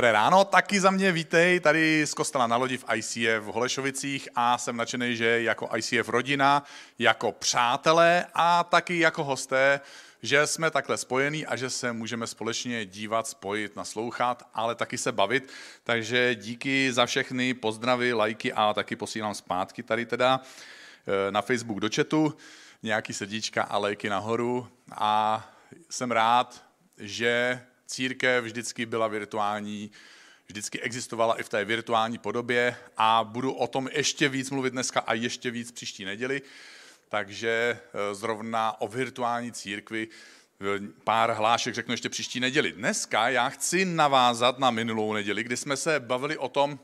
Dobré ráno, taky za mě vítej tady z kostela na lodi v ICF v Holešovicích a jsem nadšený, že jako ICF rodina, jako přátelé a taky jako hosté, že jsme takhle spojení a že se můžeme společně dívat, spojit, naslouchat, ale taky se bavit. Takže díky za všechny pozdravy, lajky a taky posílám zpátky tady teda eh, na Facebook do chatu, nějaký srdíčka a lajky nahoru a jsem rád, že církev vždycky byla virtuální, vždycky existovala i v té virtuální podobě a budu o tom ještě víc mluvit dneska a ještě víc příští neděli. Takže eh, zrovna o virtuální církvi eh, pár hlášek řeknu ještě příští neděli. Dneska já chci navázat na minulou neděli, kdy jsme se bavili o tom,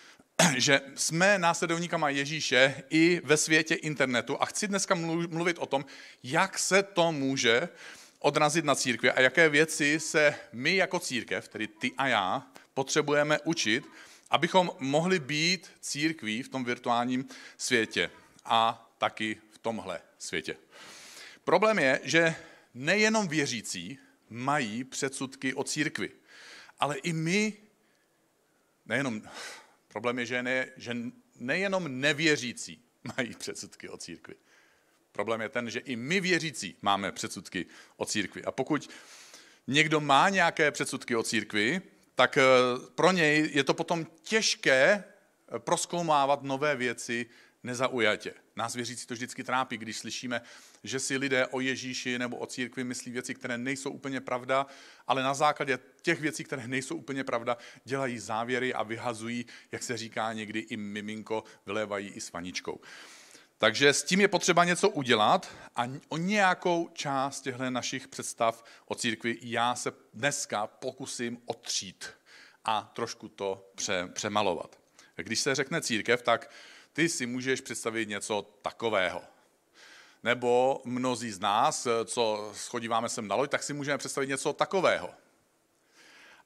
že jsme následovníkama Ježíše i ve světě internetu a chci dneska mluvit o tom, jak se to může odrazit na církvi a jaké věci se my jako církev, tedy ty a já, potřebujeme učit, abychom mohli být církví v tom virtuálním světě a taky v tomhle světě. Problém je, že nejenom věřící mají předsudky o církvi, ale i my, nejenom, problém je, že, ne, že nejenom nevěřící mají předsudky o církvi. Problém je ten, že i my věřící máme předsudky o církvi. A pokud někdo má nějaké předsudky o církvi, tak eh, pro něj je to potom těžké eh, proskoumávat nové věci nezaujatě. Nás věřící to vždycky trápí, když slyšíme, že si lidé o Ježíši nebo o církvi myslí věci, které nejsou úplně pravda, ale na základě těch věcí, které nejsou úplně pravda, dělají závěry a vyhazují, jak se říká někdy, i miminko vylévají i s vaničkou. Takže s tím je potřeba něco udělat a o nějakou část těchto našich představ o církvi já se dneska pokusím otřít a trošku to přemalovat. Když se řekne církev, tak ty si můžeš představit něco takového. Nebo mnozí z nás, co schodíváme sem na loď, tak si můžeme představit něco takového.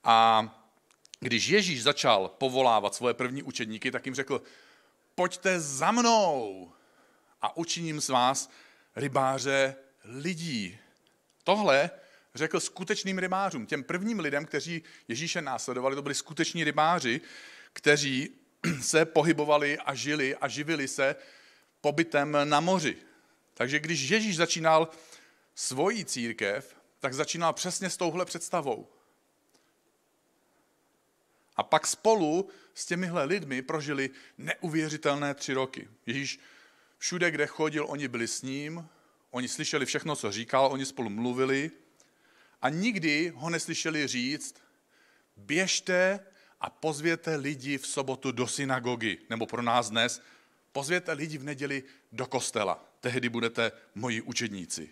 A když Ježíš začal povolávat svoje první učedníky, tak jim řekl, pojďte za mnou a učiním z vás rybáře lidí. Tohle řekl skutečným rybářům. Těm prvním lidem, kteří Ježíše následovali, to byli skuteční rybáři, kteří se pohybovali a žili a živili se pobytem na moři. Takže když Ježíš začínal svoji církev, tak začínal přesně s touhle představou. A pak spolu s těmihle lidmi prožili neuvěřitelné tři roky. Ježíš Všude, kde chodil, oni byli s ním, oni slyšeli všechno, co říkal, oni spolu mluvili a nikdy ho neslyšeli říct, běžte a pozvěte lidi v sobotu do synagogy, nebo pro nás dnes, pozvěte lidi v neděli do kostela, tehdy budete moji učedníci.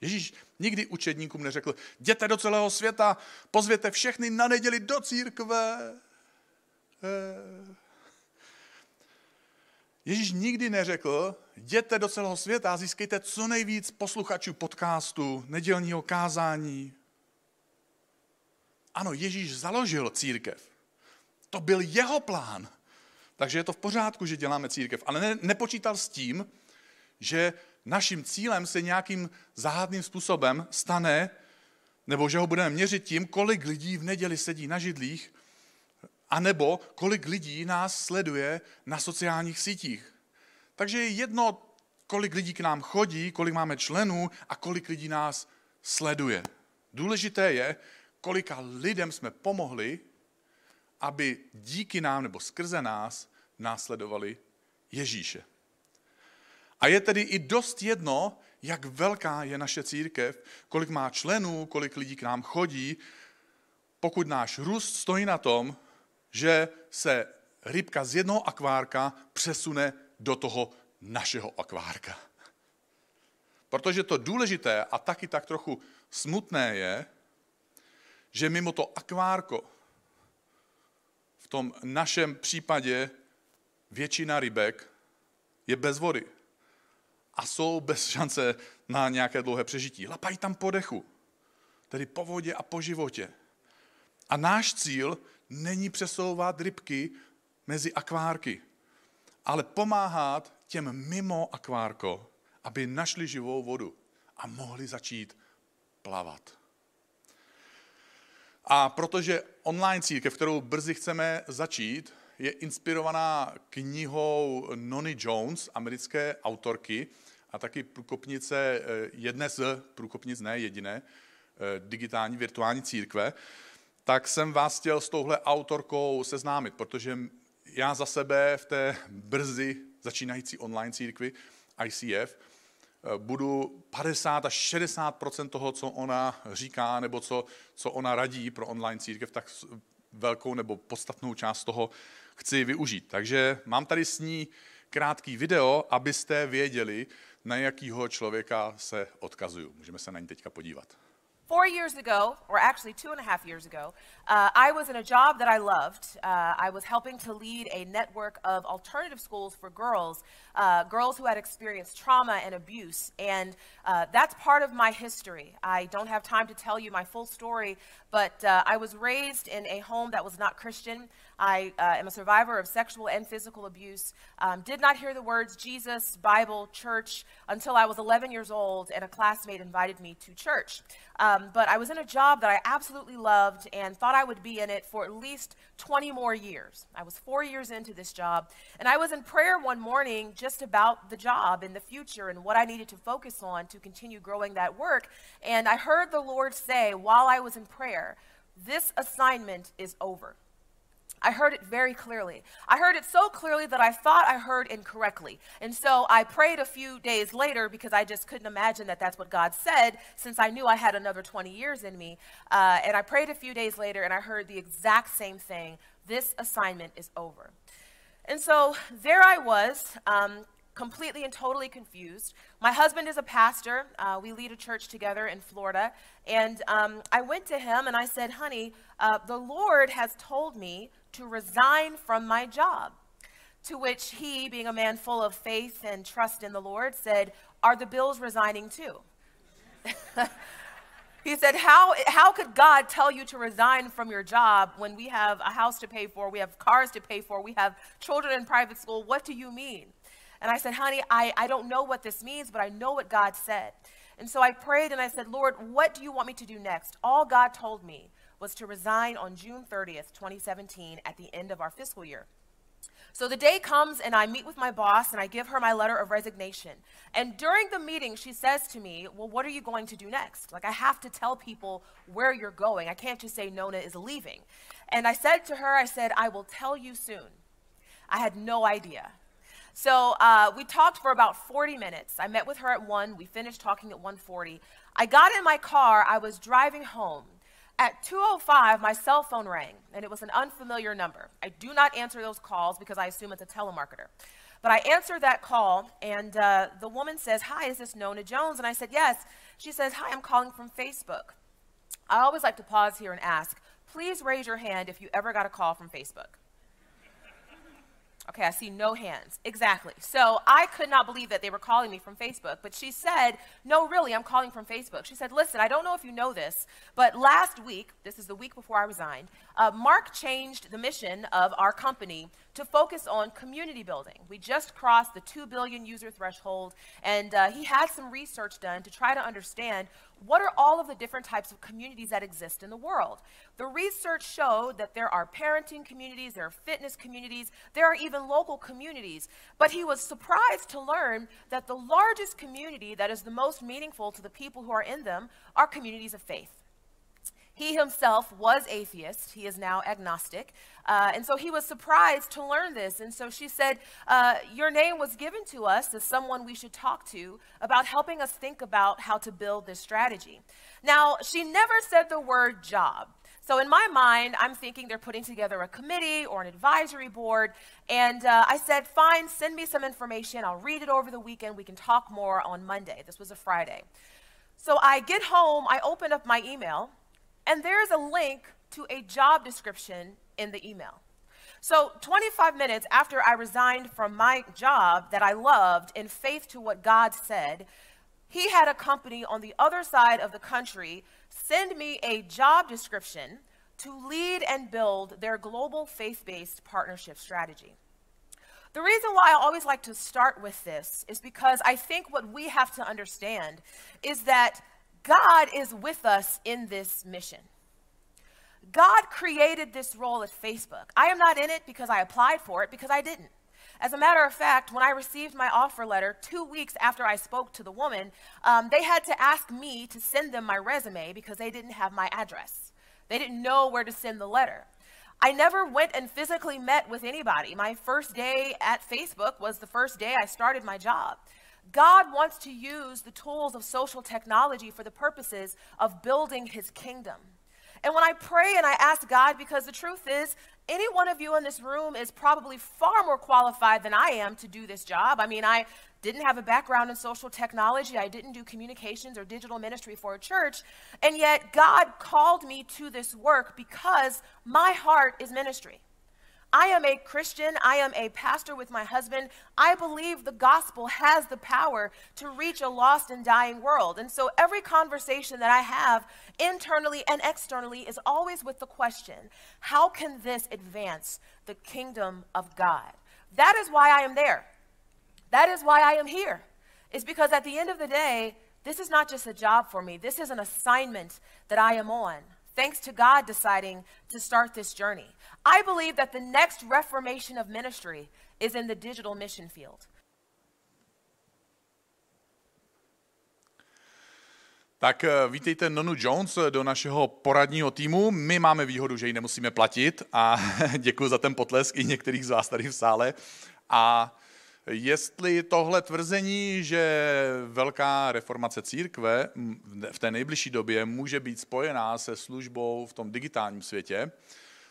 Ježíš nikdy učedníkům neřekl, jděte do celého světa, pozvěte všechny na neděli do církve. Eh. Ježíš nikdy neřekl, jděte do celého světa a získejte co nejvíc posluchačů podcastu, nedělního kázání. Ano, Ježíš založil církev. To byl jeho plán. Takže je to v pořádku, že děláme církev. Ale ne, nepočítal s tím, že naším cílem se nějakým záhadným způsobem stane, nebo že ho budeme měřit tím, kolik lidí v neděli sedí na židlích a nebo kolik lidí nás sleduje na sociálních sítích. Takže je jedno, kolik lidí k nám chodí, kolik máme členů a kolik lidí nás sleduje. Důležité je, kolika lidem jsme pomohli, aby díky nám nebo skrze nás následovali Ježíše. A je tedy i dost jedno, jak velká je naše církev, kolik má členů, kolik lidí k nám chodí, pokud náš růst stojí na tom, že se rybka z jednoho akvárka přesune do toho našeho akvárka. Protože to důležité a taky tak trochu smutné je, že mimo to akvárko, v tom našem případě většina rybek je bez vody a jsou bez šance na nějaké dlouhé přežití. Lapají tam po dechu, tedy po vodě a po životě. A náš cíl není přesouvat rybky mezi akvárky, ale pomáhat těm mimo akvárko, aby našli živou vodu a mohli začít plavat. A protože online církev, kterou brzy chceme začít, je inspirovaná knihou Nony Jones, americké autorky, a taky průkopnice, eh, jedné z průkopnic, ne jediné, eh, digitální virtuální církve, tak jsem vás chtěl s touhle autorkou seznámit, protože já za sebe v té brzy začínající online církvi ICF budu 50 až 60 toho, co ona říká, nebo co, co ona radí pro online církev, tak velkou nebo podstatnou část toho chci využít. Takže mám tady s ní krátký video, abyste věděli, na jakýho člověka se odkazuju. Můžeme se na ní teďka podívat. Four years ago, or actually two and a half years ago, uh, I was in a job that I loved. Uh, I was helping to lead a network of alternative schools for girls, uh, girls who had experienced trauma and abuse. And uh, that's part of my history. I don't have time to tell you my full story, but uh, I was raised in a home that was not Christian. I uh, am a survivor of sexual and physical abuse. Um, did not hear the words Jesus, Bible, church until I was 11 years old, and a classmate invited me to church. Um, but I was in a job that I absolutely loved and thought I would be in it for at least 20 more years. I was four years into this job, and I was in prayer one morning just about the job in the future and what I needed to focus on to continue growing that work. And I heard the Lord say while I was in prayer, This assignment is over. I heard it very clearly. I heard it so clearly that I thought I heard incorrectly. And so I prayed a few days later because I just couldn't imagine that that's what God said since I knew I had another 20 years in me. Uh, and I prayed a few days later and I heard the exact same thing this assignment is over. And so there I was, um, completely and totally confused. My husband is a pastor. Uh, we lead a church together in Florida. And um, I went to him and I said, honey, uh, the Lord has told me to resign from my job. To which he, being a man full of faith and trust in the Lord, said, Are the bills resigning too? he said, how, how could God tell you to resign from your job when we have a house to pay for, we have cars to pay for, we have children in private school? What do you mean? And I said, Honey, I, I don't know what this means, but I know what God said. And so I prayed and I said, Lord, what do you want me to do next? All God told me was to resign on June 30th, 2017, at the end of our fiscal year. So the day comes and I meet with my boss and I give her my letter of resignation. And during the meeting, she says to me, Well, what are you going to do next? Like, I have to tell people where you're going. I can't just say Nona is leaving. And I said to her, I said, I will tell you soon. I had no idea. So uh, we talked for about 40 minutes. I met with her at 1. We finished talking at 1.40. I got in my car. I was driving home. At 2:05, my cell phone rang, and it was an unfamiliar number. I do not answer those calls because I assume it's a telemarketer. But I answered that call, and uh, the woman says, "Hi, is this Nona Jones?" And I said, "Yes." She says, "Hi, I'm calling from Facebook." I always like to pause here and ask, please raise your hand if you ever got a call from Facebook. Okay, I see no hands. Exactly. So I could not believe that they were calling me from Facebook. But she said, No, really, I'm calling from Facebook. She said, Listen, I don't know if you know this, but last week, this is the week before I resigned, uh, Mark changed the mission of our company to focus on community building. We just crossed the 2 billion user threshold, and uh, he had some research done to try to understand what are all of the different types of communities that exist in the world. The research showed that there are parenting communities, there are fitness communities, there are even local communities. But he was surprised to learn that the largest community that is the most meaningful to the people who are in them are communities of faith. He himself was atheist. He is now agnostic. Uh, and so he was surprised to learn this. And so she said, uh, Your name was given to us as someone we should talk to about helping us think about how to build this strategy. Now, she never said the word job. So in my mind, I'm thinking they're putting together a committee or an advisory board. And uh, I said, fine, send me some information. I'll read it over the weekend. We can talk more on Monday. This was a Friday. So I get home, I open up my email, and there's a link to a job description in the email. So, 25 minutes after I resigned from my job that I loved in faith to what God said, he had a company on the other side of the country send me a job description to lead and build their global faith based partnership strategy. The reason why I always like to start with this is because I think what we have to understand is that God is with us in this mission. God created this role at Facebook. I am not in it because I applied for it, because I didn't. As a matter of fact, when I received my offer letter two weeks after I spoke to the woman, um, they had to ask me to send them my resume because they didn't have my address. They didn't know where to send the letter. I never went and physically met with anybody. My first day at Facebook was the first day I started my job. God wants to use the tools of social technology for the purposes of building his kingdom. And when I pray and I ask God, because the truth is, any one of you in this room is probably far more qualified than I am to do this job. I mean, I didn't have a background in social technology, I didn't do communications or digital ministry for a church, and yet God called me to this work because my heart is ministry. I am a Christian. I am a pastor with my husband. I believe the gospel has the power to reach a lost and dying world. And so every conversation that I have internally and externally is always with the question how can this advance the kingdom of God? That is why I am there. That is why I am here. It's because at the end of the day, this is not just a job for me, this is an assignment that I am on thanks to God deciding to start this journey. I believe that the next reformation of ministry is in the digital mission field. Tak eh, vítejte Nonu Jones do našeho poradního týmu. My máme výhodu, že ji nemusíme platit a děkuji za ten potlesk i některých z vás tady v sále. A jestli tohle tvrzení, že velká reformace církve v té nejbližší době může být spojená se službou v tom digitálním světě,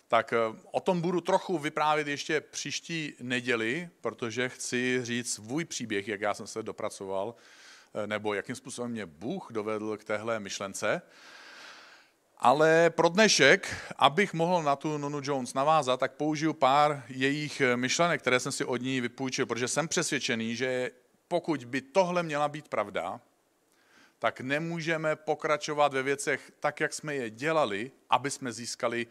tak eh, o tom budu trochu vyprávět ještě příští neděli, protože chci říct svůj příběh, jak já jsem se dopracoval, eh, nebo jakým způsobem mě Bůh dovedl k téhle myšlence. Ale pro dnešek, abych mohl na tu Nunu Jones navázat, tak použiju pár jejich myšlenek, které jsem si od ní vypůjčil, protože jsem přesvědčený, že pokud by tohle měla být pravda, tak nemůžeme pokračovat ve věcech tak, jak jsme je dělali, aby jsme získali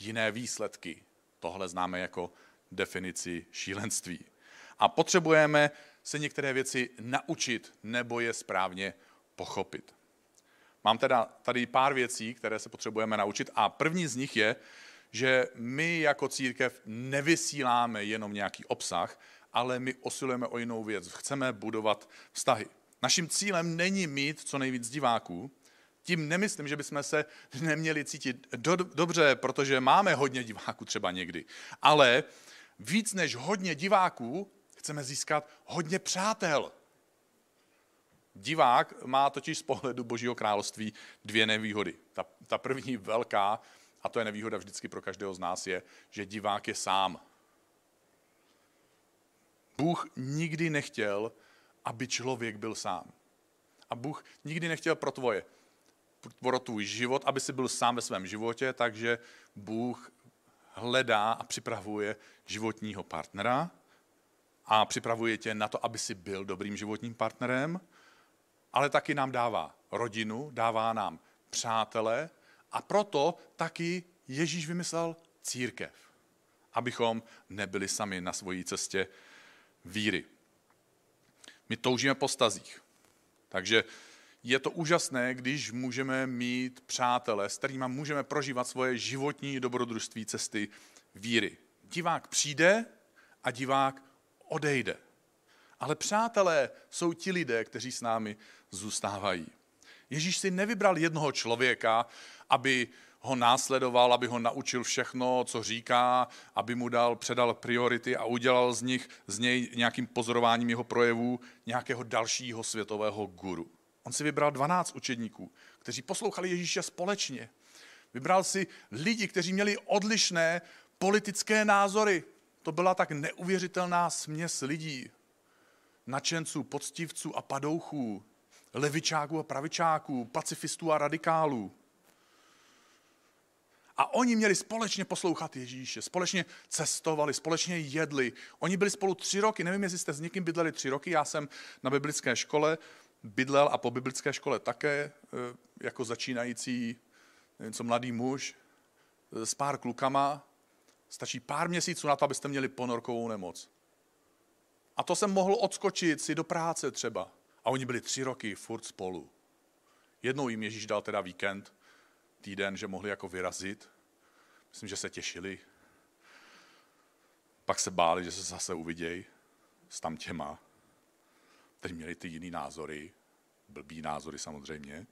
jiné výsledky. Tohle známe jako definici šílenství. A potřebujeme se některé věci naučit nebo je správně pochopit. Mám teda tady pár věcí, které se potřebujeme naučit a první z nich je, že my jako církev nevysíláme jenom nějaký obsah, ale my osilujeme o jinou věc. Chceme budovat vztahy. Naším cílem není mít co nejvíc diváků, tím nemyslím, že bychom se neměli cítit do, dobře, protože máme hodně diváků třeba někdy. Ale víc než hodně diváků chceme získat hodně přátel. Divák má totiž z pohledu Božího království dvě nevýhody. Ta, ta první velká, a to je nevýhoda vždycky pro každého z nás, je, že divák je sám. Bůh nikdy nechtěl, aby člověk byl sám. A Bůh nikdy nechtěl pro tvoje, pro tvůj život, aby si byl sám ve svém životě, takže Bůh hledá a připravuje životního partnera a připravuje tě na to, aby si byl dobrým životním partnerem ale taky nám dává rodinu, dává nám přátele a proto taky Ježíš vymyslel církev, abychom nebyli sami na svojí cestě víry. My toužíme po stazích. Takže je to úžasné, když můžeme mít přátele, s kterými můžeme prožívat svoje životní dobrodružství cesty víry. Divák přijde a divák odejde. Ale přátelé jsou ti lidé, kteří s námi zůstávají. Ježíš si nevybral jednoho člověka, aby ho následoval, aby ho naučil všechno, co říká, aby mu dal, předal priority a udělal z nich, z něj nějakým pozorováním jeho projevů nějakého dalšího světového guru. On si vybral 12 učedníků, kteří poslouchali Ježíše společně. Vybral si lidi, kteří měli odlišné politické názory. To byla tak neuvěřitelná směs lidí, načenců, poctivců a padouchů, levičáků a pravičáků, pacifistů a radikálů. A oni měli společně poslouchat Ježíše, společně cestovali, společně jedli. Oni byli spolu tři roky, nevím, jestli jste s někým bydleli tři roky, já jsem na biblické škole bydlel a po biblické škole také, eh, jako začínající nevím co, mladý muž, eh, s pár klukama. Stačí pár měsíců na to, abyste měli ponorkovou nemoc. A to jsem mohl odskočit si do práce třeba. A oni byli tři roky furt spolu. Jednou jim Ježíš dal teda víkend, týden, že mohli jako vyrazit. Myslím, že se těšili. Pak se báli, že se zase uvidějí s tam těma. Teď měli ty jiný názory, blbý názory samozřejmě.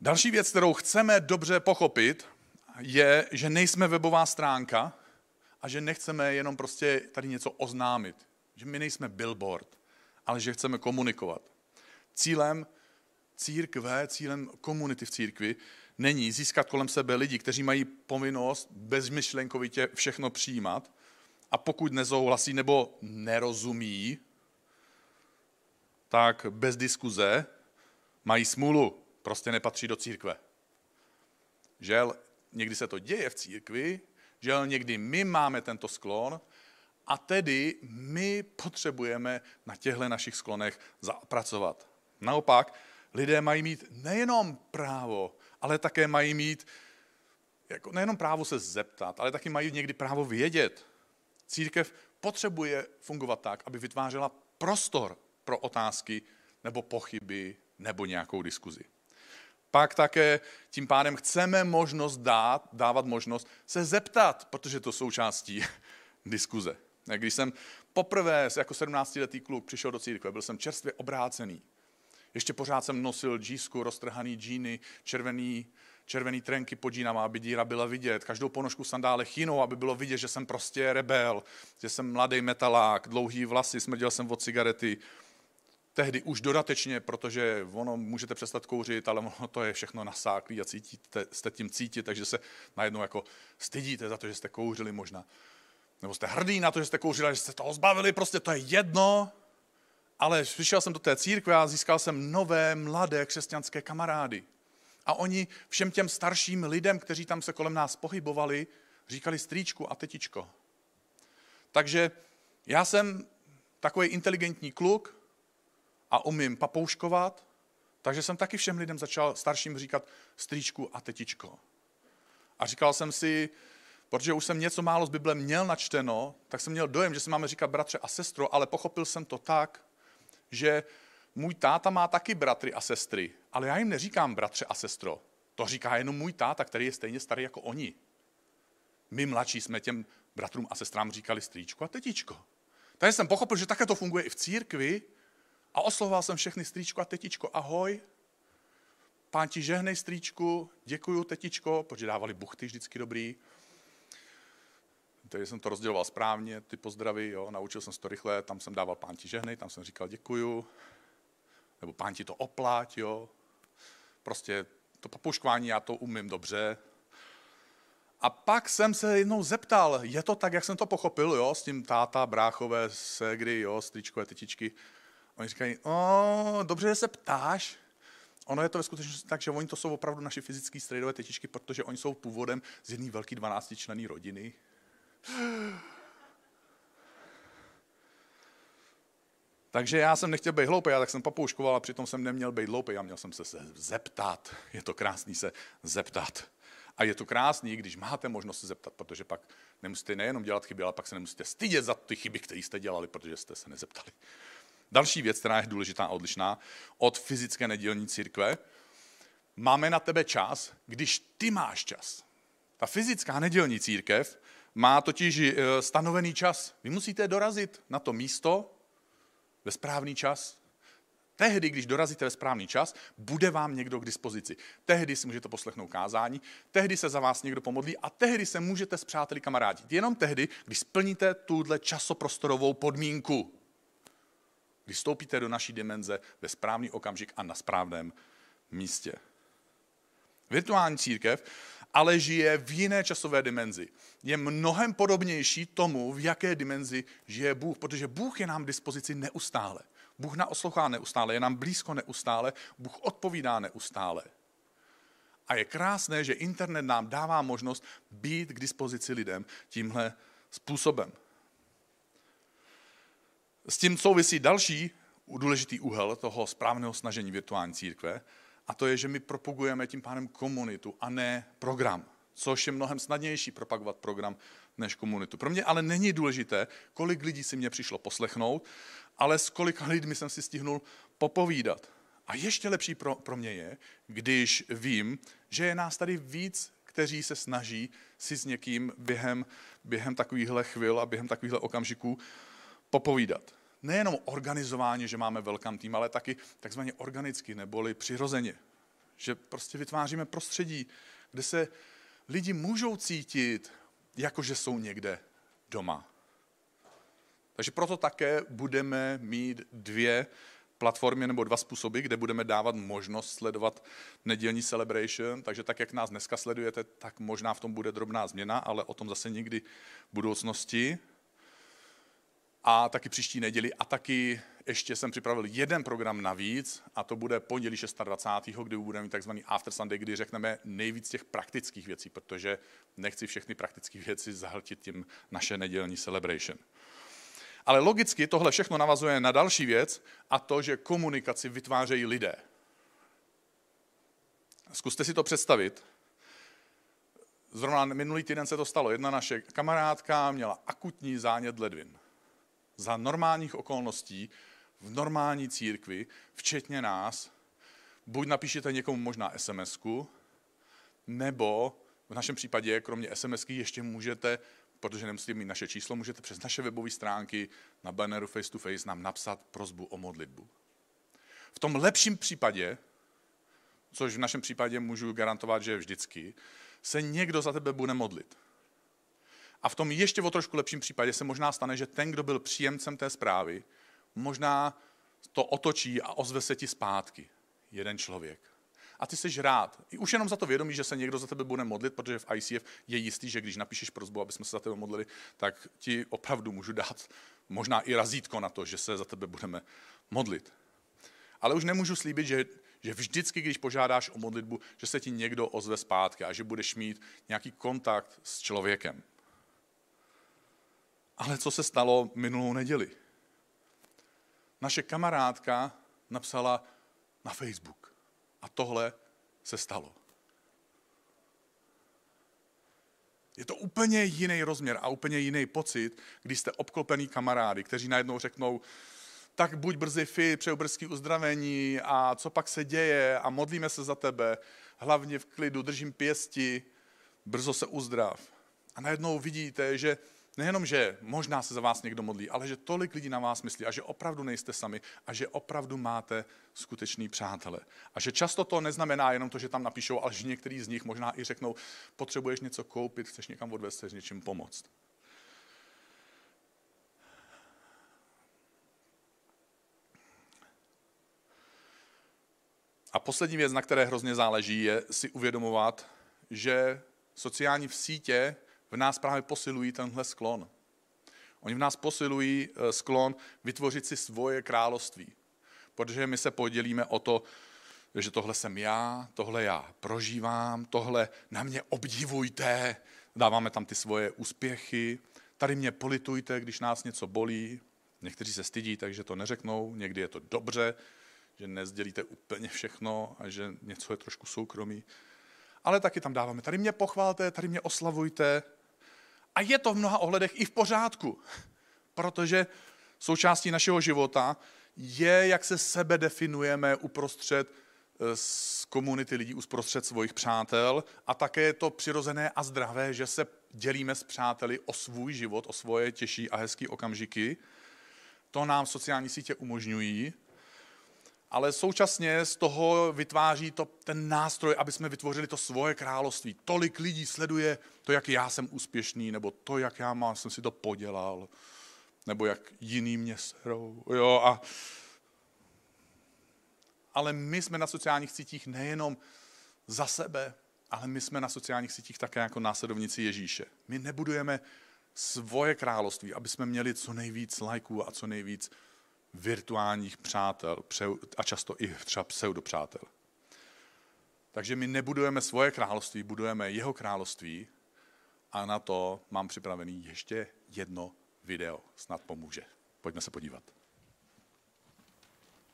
Další věc, kterou chceme dobře pochopit, je, že nejsme webová stránka a že nechceme jenom prostě tady něco oznámit. Že my nejsme billboard, ale že chceme komunikovat. Cílem církve, cílem komunity v církvi není získat kolem sebe lidi, kteří mají povinnost bezmyšlenkovitě všechno přijímat a pokud nezouhlasí nebo nerozumí, tak bez diskuze mají smůlu, prostě nepatří do církve. Žel, někdy se to děje v církvi, žel, někdy my máme tento sklon a tedy my potřebujeme na těchto našich sklonech zapracovat. Naopak, lidé mají mít nejenom právo, ale také mají mít jako nejenom právo se zeptat, ale taky mají někdy právo vědět. Církev potřebuje fungovat tak, aby vytvářela prostor pro otázky nebo pochyby nebo nějakou diskuzi. Pak také tím pádem chceme možnost dát, dávat možnost se zeptat, protože to součástí diskuze. Když jsem poprvé jako 17-letý kluk přišel do církve, byl jsem čerstvě obrácený. Ještě pořád jsem nosil džísku, roztrhaný džíny, červený, červený trenky pod džínama, aby díra byla vidět. Každou ponožku sandále chinou, aby bylo vidět, že jsem prostě rebel, že jsem mladý metalák, dlouhý vlasy, smrděl jsem od cigarety. Tehdy už dodatečně, protože ono můžete přestat kouřit, ale ono to je všechno nasáklý a cítíte, jste tím cítit, takže se najednou jako stydíte za to, že jste kouřili možná. Nebo jste hrdý na to, že jste kouřili, že jste toho zbavili, prostě to je jedno. Ale přišel jsem do té církve a získal jsem nové, mladé křesťanské kamarády. A oni všem těm starším lidem, kteří tam se kolem nás pohybovali, říkali strýčku a tetičko. Takže já jsem takový inteligentní kluk a umím papouškovat, takže jsem taky všem lidem začal starším říkat strýčku a tetičko. A říkal jsem si, protože už jsem něco málo z Bible měl načteno, tak jsem měl dojem, že se máme říkat bratře a sestro, ale pochopil jsem to tak, že můj táta má taky bratry a sestry, ale já jim neříkám bratře a sestro. To říká jenom můj táta, který je stejně starý jako oni. My mladší jsme těm bratrům a sestrám říkali strýčko a tetičko. Takže jsem pochopil, že také to funguje i v církvi a oslovoval jsem všechny strýčko a tetičko. Ahoj, pán ti žehnej strýčku, děkuju tetičko, protože dávali buchty vždycky dobrý. Takže jsem to rozděloval správně, ty pozdravy, jo, naučil jsem se to rychle, tam jsem dával pán ti žehnej, tam jsem říkal děkuju, nebo pán ti to oplať, jo. Prostě to papouškování já to umím dobře. A pak jsem se jednou zeptal, je to tak, jak jsem to pochopil, jo, s tím táta, bráchové, ségry, jo, stričkové tetičky. Oni říkají, o, dobře, že se ptáš, Ono je to ve skutečnosti tak, že oni to jsou opravdu naši fyzické strejdové tetičky, protože oni jsou původem z jedné velké 12 členné rodiny. Takže já jsem nechtěl být hloupý, já tak jsem papouškoval a přitom jsem neměl být hloupý a měl jsem se, se zeptat. Je to krásný se zeptat. A je to krásný, když máte možnost se zeptat, protože pak nemusíte nejenom dělat chyby, ale pak se nemusíte stydět za ty chyby, které jste dělali, protože jste se nezeptali. Další věc, která je důležitá a odlišná od fyzické nedělní církve, máme na tebe čas, když ty máš čas. Ta fyzická nedělní církev má totiž eh, stanovený čas. Vy musíte dorazit na to místo ve správný čas. Tehdy, když dorazíte ve správný čas, bude vám někdo k dispozici. Tehdy si můžete poslechnout kázání, tehdy se za vás někdo pomodlí a tehdy se můžete s přáteli kamarádit. Jenom tehdy, když splníte tuhle časoprostorovou podmínku. Když vstoupíte do naší dimenze ve správný okamžik a na správném místě. Virtuální církev ale žije v jiné časové dimenzi. Je mnohem podobnější tomu, v jaké dimenzi žije Bůh, protože Bůh je nám k dispozici neustále. Bůh naoslouchá neustále, je nám blízko neustále, Bůh odpovídá neustále. A je krásné, že internet nám dává možnost být k dispozici lidem tímhle způsobem. S tím souvisí další důležitý úhel toho správného snažení virtuální církve, a to je, že my propagujeme tím pádem komunitu a ne program. Což je mnohem snadnější propagovat program než komunitu. Pro mě ale není důležité, kolik lidí si mě přišlo poslechnout, ale s kolika lidmi jsem si stihnul popovídat. A ještě lepší pro, pro mě je, když vím, že je nás tady víc, kteří se snaží si s někým během, během takovýchhle chvil a během takovýchhle okamžiků popovídat. Nejenom organizování, že máme velký tým, ale taky takzvaně organicky, neboli přirozeně. Že prostě vytváříme prostředí, kde se lidi můžou cítit, jakože jsou někde doma. Takže proto také budeme mít dvě platformy nebo dva způsoby, kde budeme dávat možnost sledovat nedělní celebration, takže tak, jak nás dneska sledujete, tak možná v tom bude drobná změna, ale o tom zase nikdy v budoucnosti. A taky příští neděli a taky ještě jsem připravil jeden program navíc a to bude pondělí 26. kdy budeme mít takzvaný After Sunday, kdy řekneme nejvíc těch praktických věcí, protože nechci všechny praktické věci zahltit tím naše nedělní celebration. Ale logicky tohle všechno navazuje na další věc a to, že komunikaci vytvářejí lidé. Zkuste si to představit. Zrovna minulý týden se to stalo. Jedna naše kamarádka měla akutní zánět ledvin. Za normálních okolností v normální církvi, včetně nás, buď napíšete někomu možná sms nebo v našem případě, kromě SMSky, ještě můžete protože nemusíte mít naše číslo, můžete přes naše webové stránky na banneru face to face nám napsat prozbu o modlitbu. V tom lepším případě, což v našem případě můžu garantovat, že je vždycky, se někdo za tebe bude modlit. A v tom ještě o trošku lepším případě se možná stane, že ten, kdo byl příjemcem té zprávy, možná to otočí a ozve se ti zpátky. Jeden člověk a ty jsi rád. I už jenom za to vědomí, že se někdo za tebe bude modlit, protože v ICF je jistý, že když napíšeš prozbu, aby jsme se za tebe modlili, tak ti opravdu můžu dát možná i razítko na to, že se za tebe budeme modlit. Ale už nemůžu slíbit, že, že vždycky, když požádáš o modlitbu, že se ti někdo ozve zpátky a že budeš mít nějaký kontakt s člověkem. Ale co se stalo minulou neděli? Naše kamarádka napsala na Facebook. A tohle se stalo. Je to úplně jiný rozměr a úplně jiný pocit, když jste obklopený kamarády, kteří najednou řeknou, tak buď brzy fi, přeju brzký uzdravení a co pak se děje a modlíme se za tebe, hlavně v klidu, držím pěsti, brzo se uzdrav. A najednou vidíte, že nejenom, že možná se za vás někdo modlí, ale že tolik lidí na vás myslí a že opravdu nejste sami a že opravdu máte skutečný přátele. A že často to neznamená jenom to, že tam napíšou, ale že některý z nich možná i řeknou, potřebuješ něco koupit, chceš někam odvést, chceš něčím pomoct. A poslední věc, na které hrozně záleží, je si uvědomovat, že sociální v sítě v nás právě posilují tenhle sklon. Oni v nás posilují eh, sklon vytvořit si svoje království. Protože my se podělíme o to, že tohle jsem já, tohle já prožívám, tohle na mě obdivujte, dáváme tam ty svoje úspěchy, tady mě politujte, když nás něco bolí. Někteří se stydí, takže to neřeknou, někdy je to dobře, že nezdělíte úplně všechno a že něco je trošku soukromí. Ale taky tam dáváme, tady mě pochválte, tady mě oslavujte, a je to v mnoha ohledech i v pořádku, protože součástí našeho života je, jak se sebe definujeme uprostřed eh, z komunity lidí, uprostřed svých přátel a také je to přirozené a zdravé, že se dělíme s přáteli o svůj život, o svoje těžší a hezké okamžiky. To nám sociální sítě umožňují ale současně z toho vytváří to ten nástroj, aby jsme vytvořili to svoje království. Tolik lidí sleduje to, jak já jsem úspěšný, nebo to, jak já mám, jsem si to podělal, nebo jak jiný mě serou. Jo, a... Ale my jsme na sociálních sítích nejenom za sebe, ale my jsme na sociálních sítích také jako následovníci Ježíše. My nebudujeme svoje království, aby jsme měli co nejvíc lajků a co nejvíc virtuálních přátel a často i třeba pseudopřátel. Takže my nebudujeme svoje království, budujeme jeho království a na to mám připravený ještě jedno video. Snad pomůže. Pojďme se podívat.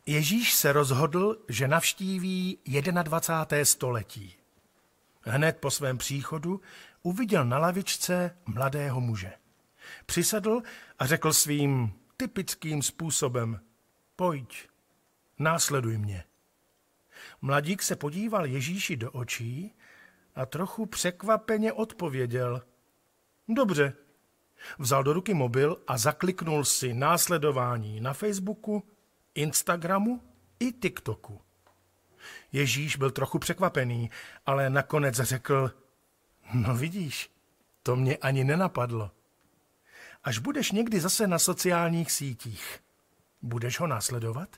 Ježíš se rozhodl, že navštíví 21. století. Hned po svém příchodu uviděl na lavičce mladého muže. Přisedl a řekl svým typickým způsobem. Pojď, následuj mě. Mladík se podíval Ježíši do očí, a trochu překvapeně odpověděl. Dobře. Vzal do ruky mobil a zakliknul si následování na Facebooku, Instagramu i TikToku. Ježíš byl trochu překvapený, ale nakonec řekl, no vidíš, to mě ani nenapadlo. Až budeš někdy zase na sociálních sítích, budeš ho následovat?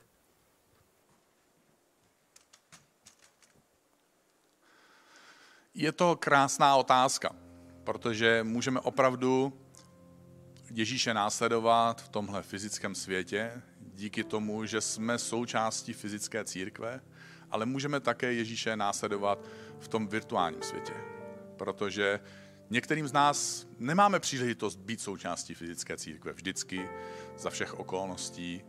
Je to krásná otázka, protože můžeme opravdu Ježíše následovat v tomhle fyzickém světě, díky tomu, že jsme součástí fyzické církve, ale můžeme také Ježíše následovat v tom virtuálním světě, protože některým z nás nemáme příležitost být součástí fyzické církve vždycky, za všech okolností.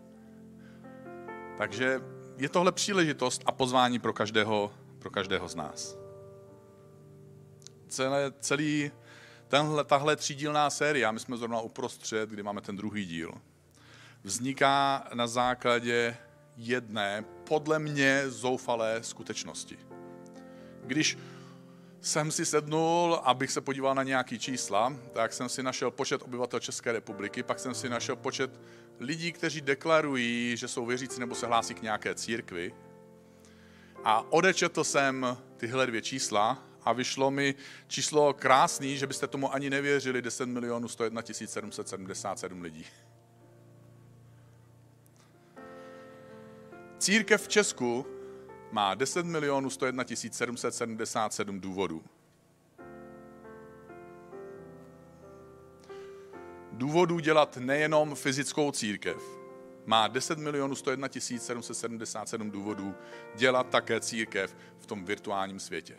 Takže je tohle příležitost a pozvání pro každého, pro každého z nás celé, celý tenhle, tahle třídílná série, a my jsme zrovna uprostřed, kdy máme ten druhý díl, vzniká na základě jedné, podle mě zoufalé skutečnosti. Když jsem si sednul, abych se podíval na nějaký čísla, tak jsem si našel počet obyvatel České republiky, pak jsem si našel počet lidí, kteří deklarují, že jsou věřící nebo se hlásí k nějaké církvi. A odečetl jsem tyhle dvě čísla a vyšlo mi číslo krásný, že byste tomu ani nevěřili, 10 milionů 101 777 lidí. Církev v Česku má 10 milionů 101 777 důvodů. Důvodů dělat nejenom fyzickou církev. Má 10 milionů 101 777 důvodů dělat také církev v tom virtuálním světě.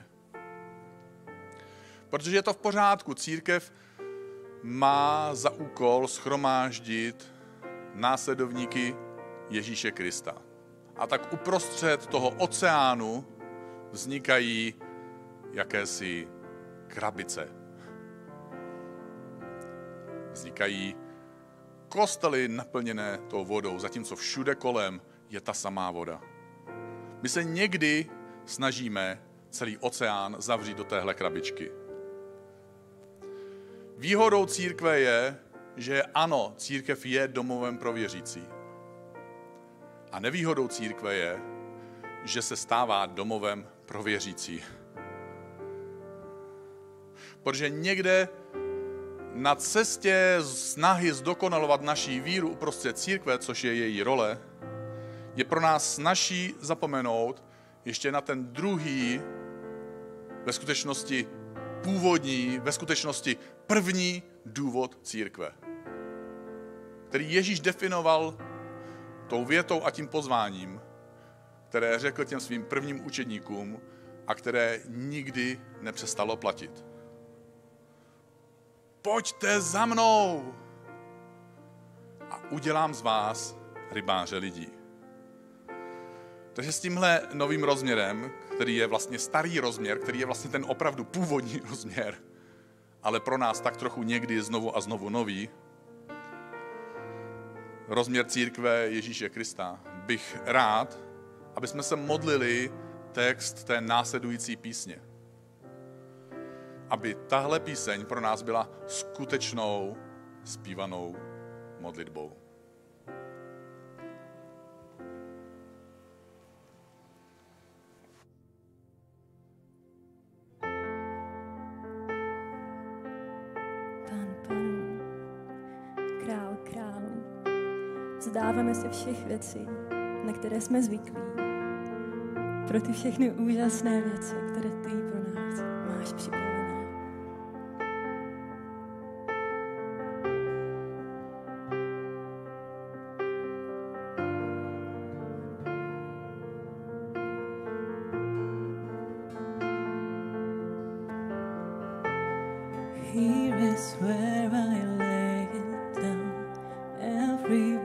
Protože je to v pořádku. Církev má za úkol schromáždit následovníky Ježíše Krista. A tak uprostřed toho oceánu vznikají jakési krabice. Vznikají kostely naplněné tou vodou, zatímco všude kolem je ta samá voda. My se někdy snažíme celý oceán zavřít do téhle krabičky. Výhodou církve je, že ano, církev je domovem pro věřící. A nevýhodou církve je, že se stává domovem pro věřící. Protože někde na cestě snahy zdokonalovat naší víru uprostřed církve, což je její role, je pro nás snaží zapomenout ještě na ten druhý, ve skutečnosti původní, ve skutečnosti první důvod církve, který Ježíš definoval tou větou a tím pozváním, které řekl těm svým prvním učedníkům a které nikdy nepřestalo platit. Pojďte za mnou a udělám z vás rybáře lidí. Takže s tímhle novým rozměrem, který je vlastně starý rozměr, který je vlastně ten opravdu původní rozměr, ale pro nás tak trochu někdy znovu a znovu nový, rozměr církve Ježíše Krista, bych rád, aby jsme se modlili text té následující písně. Aby tahle píseň pro nás byla skutečnou zpívanou modlitbou. Dostáváme se všech věcí, na které jsme zvyklí. Pro ty všechny úžasné věci, které ty pro nás máš připravené. Here is where I lay it down every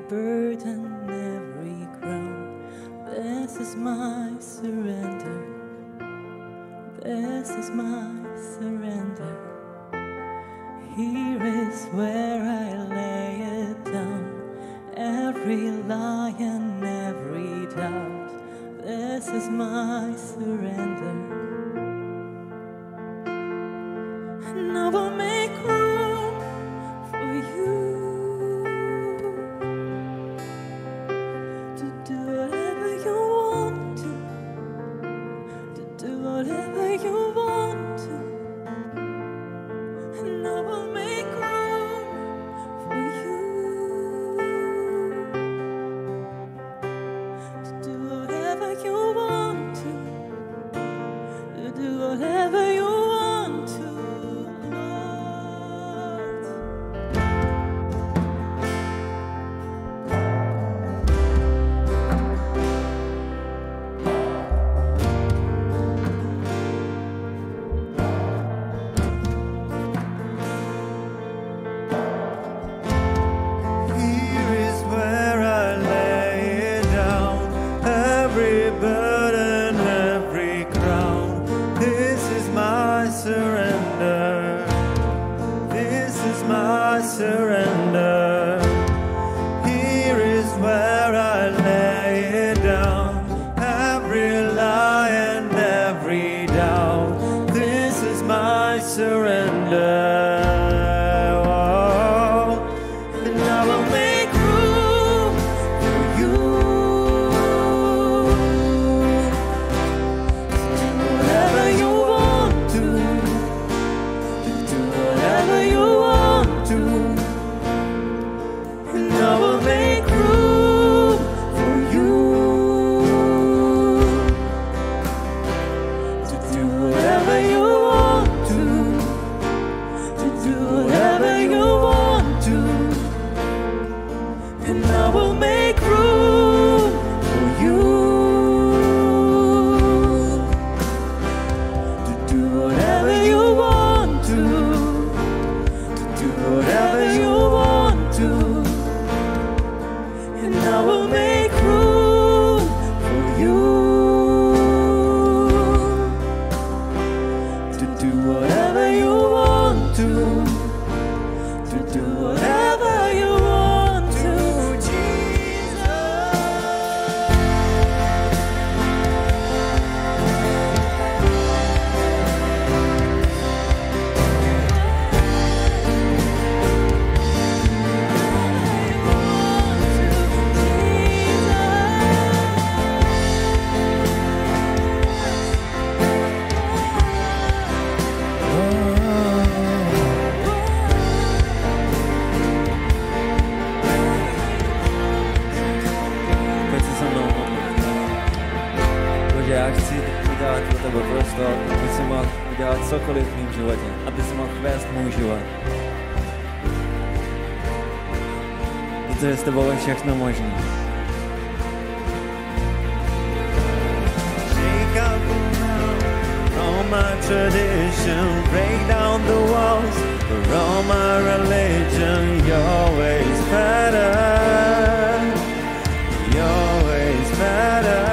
zdecydowałem się jak namożnie. my tradition, break down the walls for all my religion. You're always better. You're always better.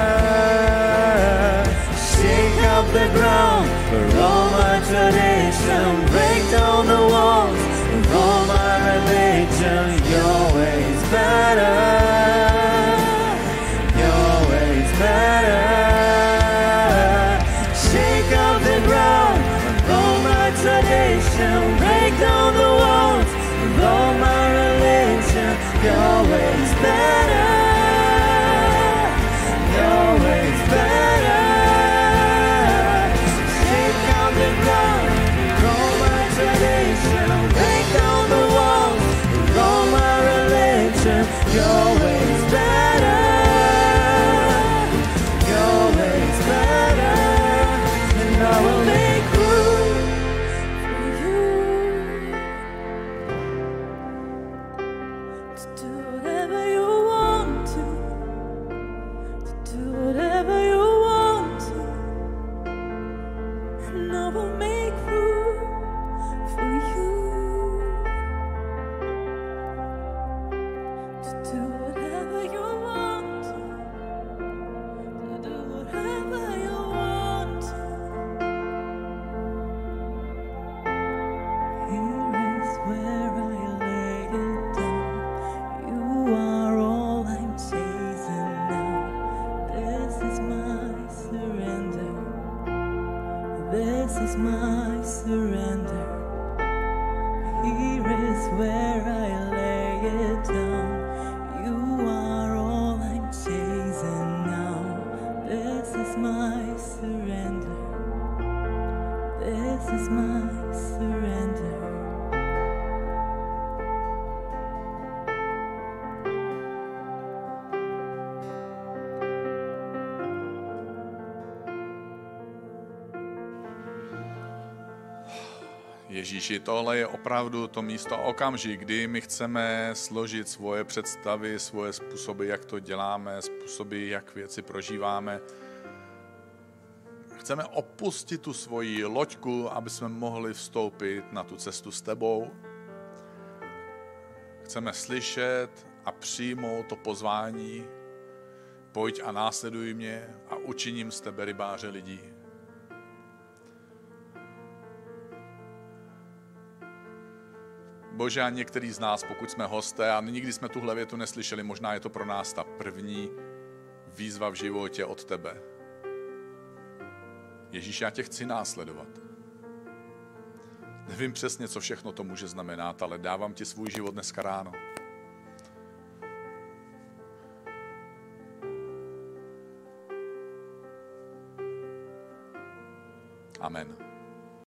Shake up the ground for all my tradition. Better, Ježíši, tohle je opravdu to místo okamžik, kdy my chceme složit svoje představy, svoje způsoby, jak to děláme, způsoby, jak věci prožíváme. Chceme opustit tu svoji loďku, aby jsme mohli vstoupit na tu cestu s tebou. Chceme slyšet a přijmout to pozvání. Pojď a následuj mě a učiním z tebe rybáře lidí. Bože, a některý z nás, pokud jsme hosté a nikdy jsme tuhle větu neslyšeli, možná je to pro nás ta první výzva v životě od tebe. Ježíš, já tě chci následovat. Nevím přesně, co všechno to může znamenat, ale dávám ti svůj život dneska ráno. Amen.